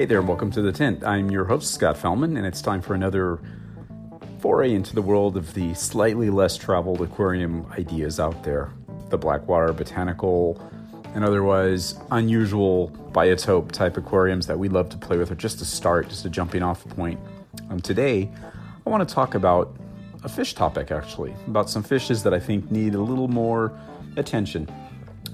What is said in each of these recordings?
Hey there, and welcome to the Tint. I'm your host, Scott Fellman, and it's time for another foray into the world of the slightly less traveled aquarium ideas out there. The Blackwater botanical and otherwise unusual biotope type aquariums that we love to play with, or just to start, just a jumping off point. Um, today, I want to talk about a fish topic actually, about some fishes that I think need a little more attention.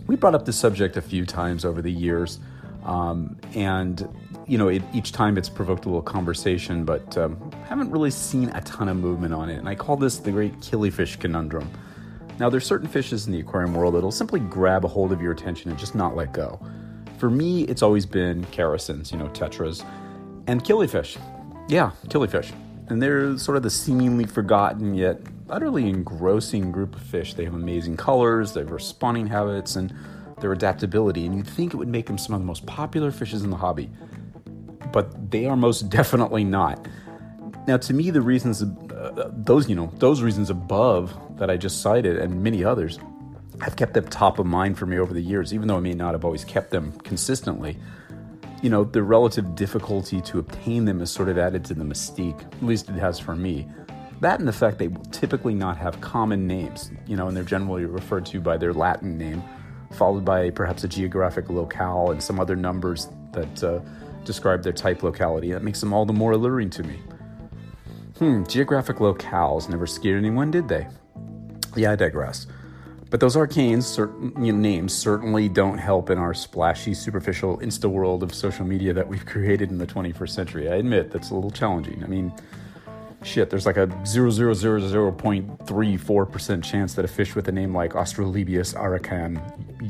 We brought up this subject a few times over the years. Um, and you know, it, each time it's provoked a little conversation, but um, haven't really seen a ton of movement on it. And I call this the great killifish conundrum. Now, there's certain fishes in the aquarium world that'll simply grab a hold of your attention and just not let go. For me, it's always been characins, you know, tetras, and killifish. Yeah, killifish. And they're sort of the seemingly forgotten yet utterly engrossing group of fish. They have amazing colors, they have spawning habits, and their adaptability, and you'd think it would make them some of the most popular fishes in the hobby. But they are most definitely not. Now, to me, the reasons, uh, those, you know, those reasons above that I just cited and many others have kept them top of mind for me over the years, even though I may not have always kept them consistently. You know, the relative difficulty to obtain them has sort of added to the mystique, at least it has for me. That and the fact they typically not have common names, you know, and they're generally referred to by their Latin name followed by perhaps a geographic locale and some other numbers that uh, describe their type locality. That makes them all the more alluring to me. Hmm, geographic locales never scared anyone, did they? Yeah, I digress. But those arcane certain, you know, names certainly don't help in our splashy, superficial Insta world of social media that we've created in the 21st century. I admit that's a little challenging. I mean, shit, there's like a 0.34% chance that a fish with a name like Australibius arakan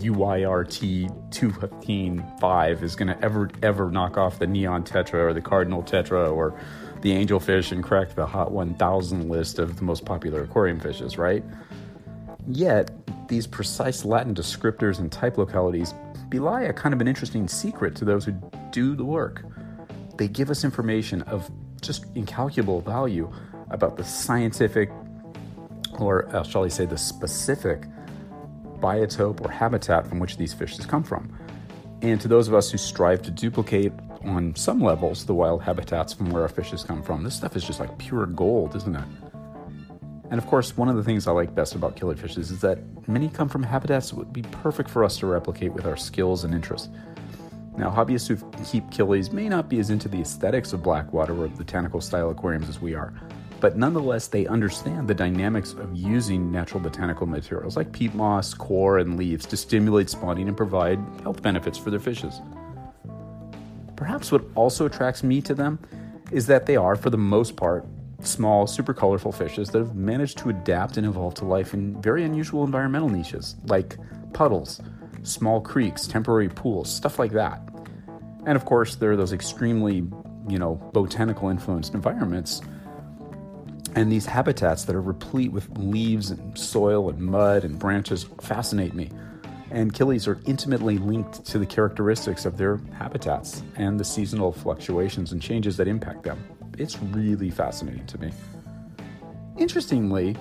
UYRT 215.5 is going to ever, ever knock off the neon tetra or the cardinal tetra or the angelfish and crack the hot 1000 list of the most popular aquarium fishes, right? Yet, these precise Latin descriptors and type localities belie a kind of an interesting secret to those who do the work. They give us information of just incalculable value about the scientific, or uh, shall I say, the specific biotope or habitat from which these fishes come from. And to those of us who strive to duplicate on some levels the wild habitats from where our fishes come from, this stuff is just like pure gold, isn't it? And of course, one of the things I like best about killifish is that many come from habitats that would be perfect for us to replicate with our skills and interests. Now, hobbyists who keep killies may not be as into the aesthetics of Blackwater or botanical style aquariums as we are, but nonetheless, they understand the dynamics of using natural botanical materials like peat moss, coir, and leaves to stimulate spawning and provide health benefits for their fishes. Perhaps what also attracts me to them is that they are, for the most part, small, super colorful fishes that have managed to adapt and evolve to life in very unusual environmental niches, like puddles small creeks, temporary pools, stuff like that. And of course, there are those extremely, you know, botanical influenced environments and these habitats that are replete with leaves and soil and mud and branches fascinate me. And killies are intimately linked to the characteristics of their habitats and the seasonal fluctuations and changes that impact them. It's really fascinating to me. Interestingly,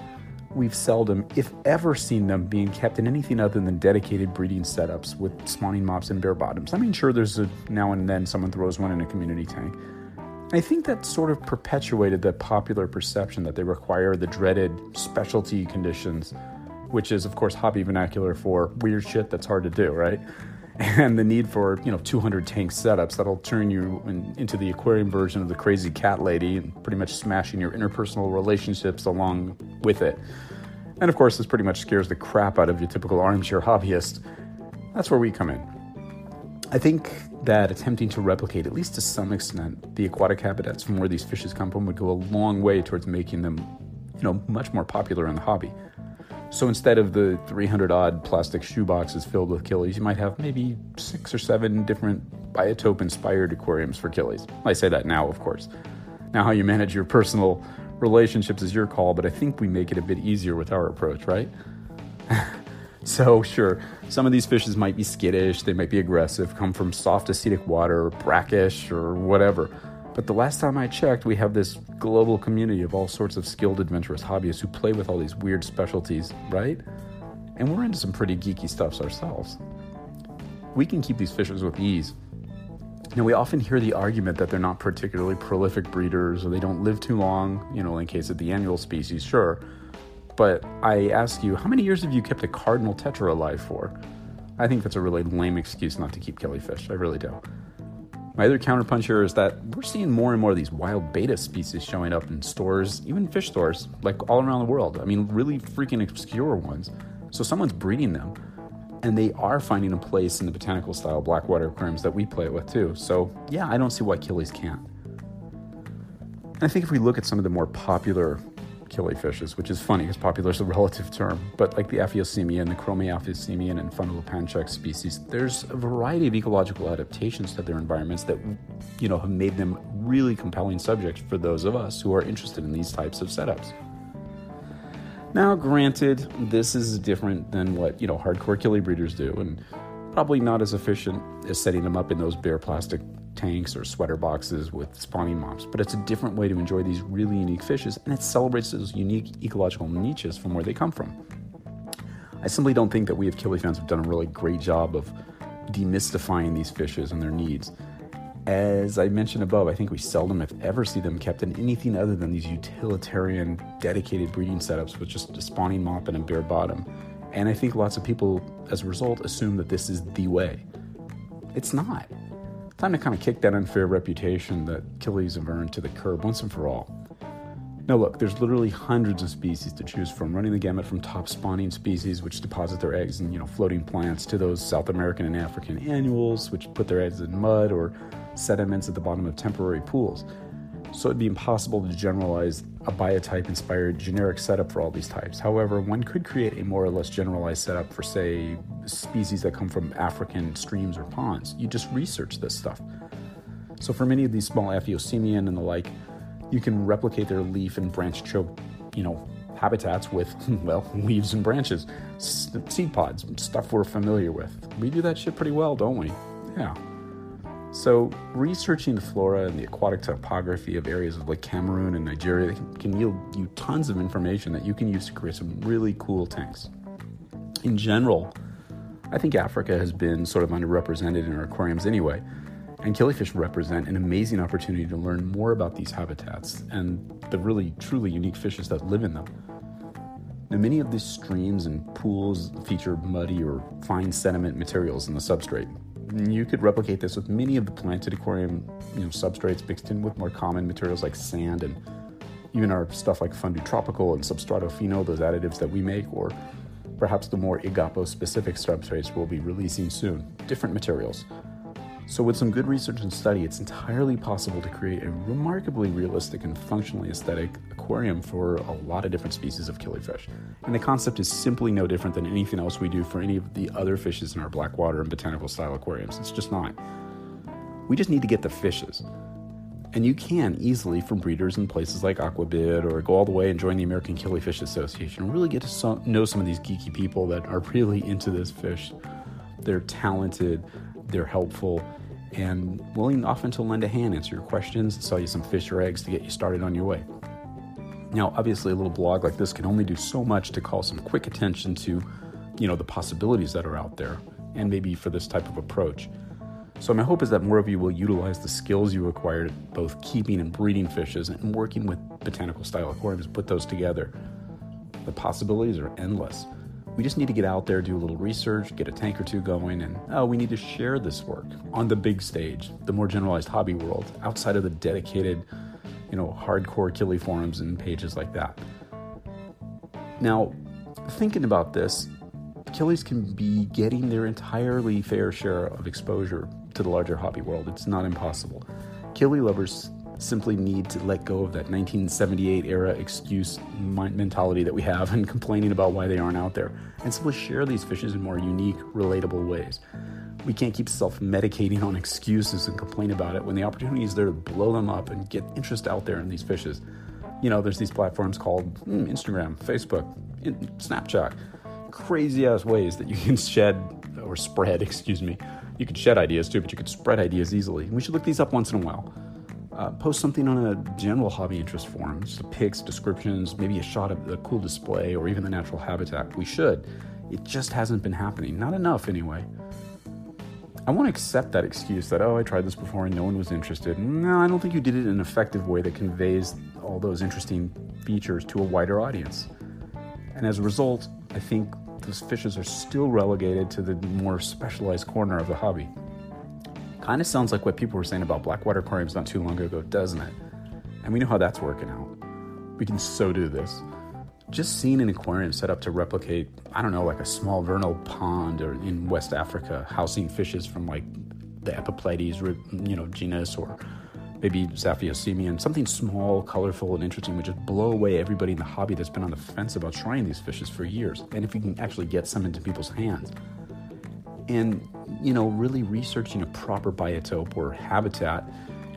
we've seldom, if ever, seen them being kept in anything other than dedicated breeding setups with spawning mops and bare bottoms. I mean, sure, there's a now and then someone throws one in a community tank. I think that sort of perpetuated the popular perception that they require the dreaded specialty conditions, which is, of course, hobby vernacular for weird shit that's hard to do, right? And the need for, you know, 200 tank setups that'll turn you in, into the aquarium version of the crazy cat lady and pretty much smashing your interpersonal relationships along with it. And of course, this pretty much scares the crap out of your typical armchair hobbyist. That's where we come in. I think that attempting to replicate, at least to some extent, the aquatic habitats from where these fishes come from would go a long way towards making them, you know, much more popular in the hobby. So instead of the 300 odd plastic shoe boxes filled with killies, you might have maybe six or seven different biotope inspired aquariums for killies. I say that now, of course. Now, how you manage your personal relationships is your call, but I think we make it a bit easier with our approach, right? so, sure, some of these fishes might be skittish, they might be aggressive, come from soft acidic water, brackish, or whatever. But the last time I checked, we have this global community of all sorts of skilled adventurous hobbyists who play with all these weird specialties, right? And we're into some pretty geeky stuffs ourselves. We can keep these fishes with ease. Now, we often hear the argument that they're not particularly prolific breeders or they don't live too long, you know, in case of the annual species, sure. But I ask you, how many years have you kept a cardinal tetra alive for? I think that's a really lame excuse not to keep killifish. I really do. My other counterpunch here is that we're seeing more and more of these wild Betta species showing up in stores, even fish stores, like all around the world. I mean, really freaking obscure ones. So someone's breeding them and they are finding a place in the botanical style blackwater aquariums that we play with too. So, yeah, I don't see why killies can't. And I think if we look at some of the more popular killifishes, which is funny because popular is a relative term, but like the Aphyosemion, the Chromaphyosemion, and Fundulopanchax species, there's a variety of ecological adaptations to their environments that, you know, have made them really compelling subjects for those of us who are interested in these types of setups. Now, granted, this is different than what, you know, hardcore killie breeders do, and probably not as efficient as setting them up in those bare plastic tanks or sweater boxes with spawning mops, but it's a different way to enjoy these really unique fishes, and it celebrates those unique ecological niches from where they come from. I simply don't think that we as killie fans have done a really great job of demystifying these fishes and their needs. As I mentioned above, I think we seldom, if ever, see them kept in anything other than these utilitarian, dedicated breeding setups with just a spawning mop and a bare bottom. And I think lots of people, as a result, assume that this is the way. It's not. Time to kind of kick that unfair reputation that killies have earned to the curb once and for all. Now, look, there's literally hundreds of species to choose from, running the gamut from top spawning species, which deposit their eggs in, you know, floating plants, to those South American and African annuals, which put their eggs in mud or sediments at the bottom of temporary pools. So it'd be impossible to generalize a biotype inspired generic setup for all these types. However, one could create a more or less generalized setup for, say, species that come from African streams or ponds. You just research this stuff. So for many of these small Aphyosemion and the like, you can replicate their leaf and branch choke, you know, habitats with, well, leaves and branches, seed pods, stuff we're familiar with. We do that shit pretty well, don't we? Yeah. So, researching the flora and the aquatic topography of areas like Cameroon and Nigeria can yield you tons of information that you can use to create some really cool tanks. In general, I think Africa has been sort of underrepresented in our aquariums anyway, and killifish represent an amazing opportunity to learn more about these habitats and the really truly unique fishes that live in them. Now, many of these streams and pools feature muddy or fine sediment materials in the substrate, you could replicate this with many of the planted aquarium you know, substrates mixed in with more common materials like sand and even our stuff like Fundo Tropical and Substrato Fino, those additives that we make, or perhaps the more Igapo specific substrates we'll be releasing soon, different materials. So, with some good research and study, it's entirely possible to create a remarkably realistic and functionally aesthetic aquarium for a lot of different species of killifish. And the concept is simply no different than anything else we do for any of the other fishes in our blackwater and botanical style aquariums. It's just not. We just need to get the fishes. And you can easily from breeders in places like Aquabid or go all the way and join the American Killifish Association and really get to know some of these geeky people that are really into this fish. They're talented, they're helpful and willing often to lend a hand, answer your questions, sell you some fish or eggs to get you started on your way. Now, obviously, a little blog like this can only do so much to call some quick attention to, you know, the possibilities that are out there, and maybe for this type of approach. So, my hope is that more of you will utilize the skills you acquired both keeping and breeding fishes and working with botanical style aquariums, put those together. The possibilities are endless. We just need to get out there, do a little research, get a tank or two going, and oh, we need to share this work on the big stage, the more generalized hobby world, outside of the dedicated, you know, hardcore killie forums and pages like that. Now, thinking about this, killies can be getting their entirely fair share of exposure to the larger hobby world. It's not impossible. Killie lovers simply need to let go of that 1978 era excuse mentality that we have and complaining about why they aren't out there and simply share these fishes in more unique, relatable ways. We can't keep self medicating on excuses and complain about it when the opportunity is there to blow them up and get interest out there in these fishes. You know, there's these platforms called mm, Instagram, Facebook, Snapchat, crazy ass ways that you can shed or spread, excuse me. You can shed ideas too, but you can spread ideas easily. We should look these up once in a while uh, post something on a general hobby interest forum, just pics, descriptions, maybe a shot of the cool display or even the natural habitat. We should. It just hasn't been happening. Not enough, anyway. I want to accept that excuse that, oh, I tried this before and no one was interested. No, I don't think you did it in an effective way that conveys all those interesting features to a wider audience. And as a result, I think those fishes are still relegated to the more specialized corner of the hobby. Kind of sounds like what people were saying about blackwater aquariums not too long ago, doesn't it? And we know how that's working out. We can so do this. Just seeing an aquarium set up to replicate, I don't know, like a small vernal pond or in West Africa, housing fishes from like the Epiplatys, you know, genus or maybe Zaphiosemion, something small, colorful, and interesting would just blow away everybody in the hobby that's been on the fence about trying these fishes for years. And if you can actually get some into people's hands. And, you know, really researching a proper biotope or habitat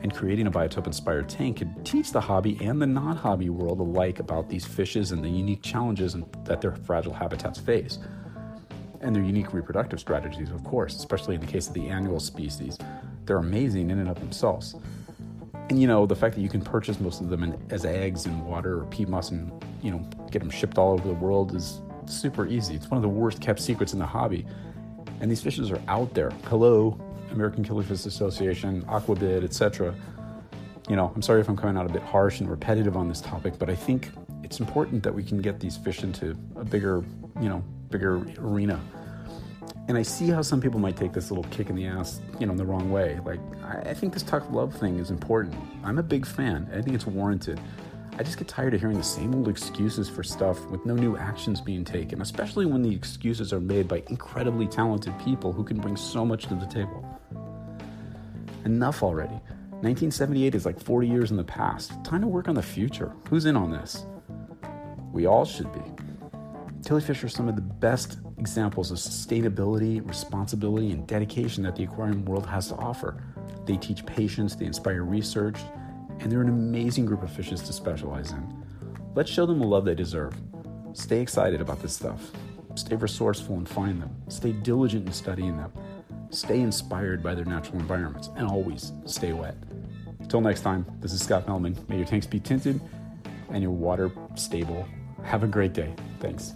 and creating a biotope inspired tank could teach the hobby and the non hobby world alike about these fishes and the unique challenges that their fragile habitats face. And their unique reproductive strategies, of course, especially in the case of the annual species. They're amazing in and of themselves. And you know, the fact that you can purchase most of them in, as eggs in water or peat moss and, you know, get them shipped all over the world is super easy. It's one of the worst kept secrets in the hobby. And these fishes are out there. Hello, American Killifish Association, Aquabid, etc. You know, I'm sorry if I'm coming out a bit harsh and repetitive on this topic, but I think it's important that we can get these fish into a bigger, you know, bigger arena and I see how some people might take this little kick in the ass, you know, in the wrong way. Like, I, think this tough love thing is important. I'm a big fan. I think it's warranted. I just get tired of hearing the same old excuses for stuff with no new actions being taken, especially when the excuses are made by incredibly talented people who can bring so much to the table. Enough already. 1978 is like 40 years in the past. Time to work on the future. Who's in on this? We all should be. Killifish are some of the best examples of sustainability, responsibility, and dedication that the aquarium world has to offer. They teach patience, they inspire research, and they're an amazing group of fishes to specialize in. Let's show them the love they deserve. Stay excited about this stuff. Stay resourceful and find them. Stay diligent in studying them. Stay inspired by their natural environments, and always stay wet. Until next time, this is Scott Fellman. May your tanks be tinted and your water stable. Have a great day. Thanks.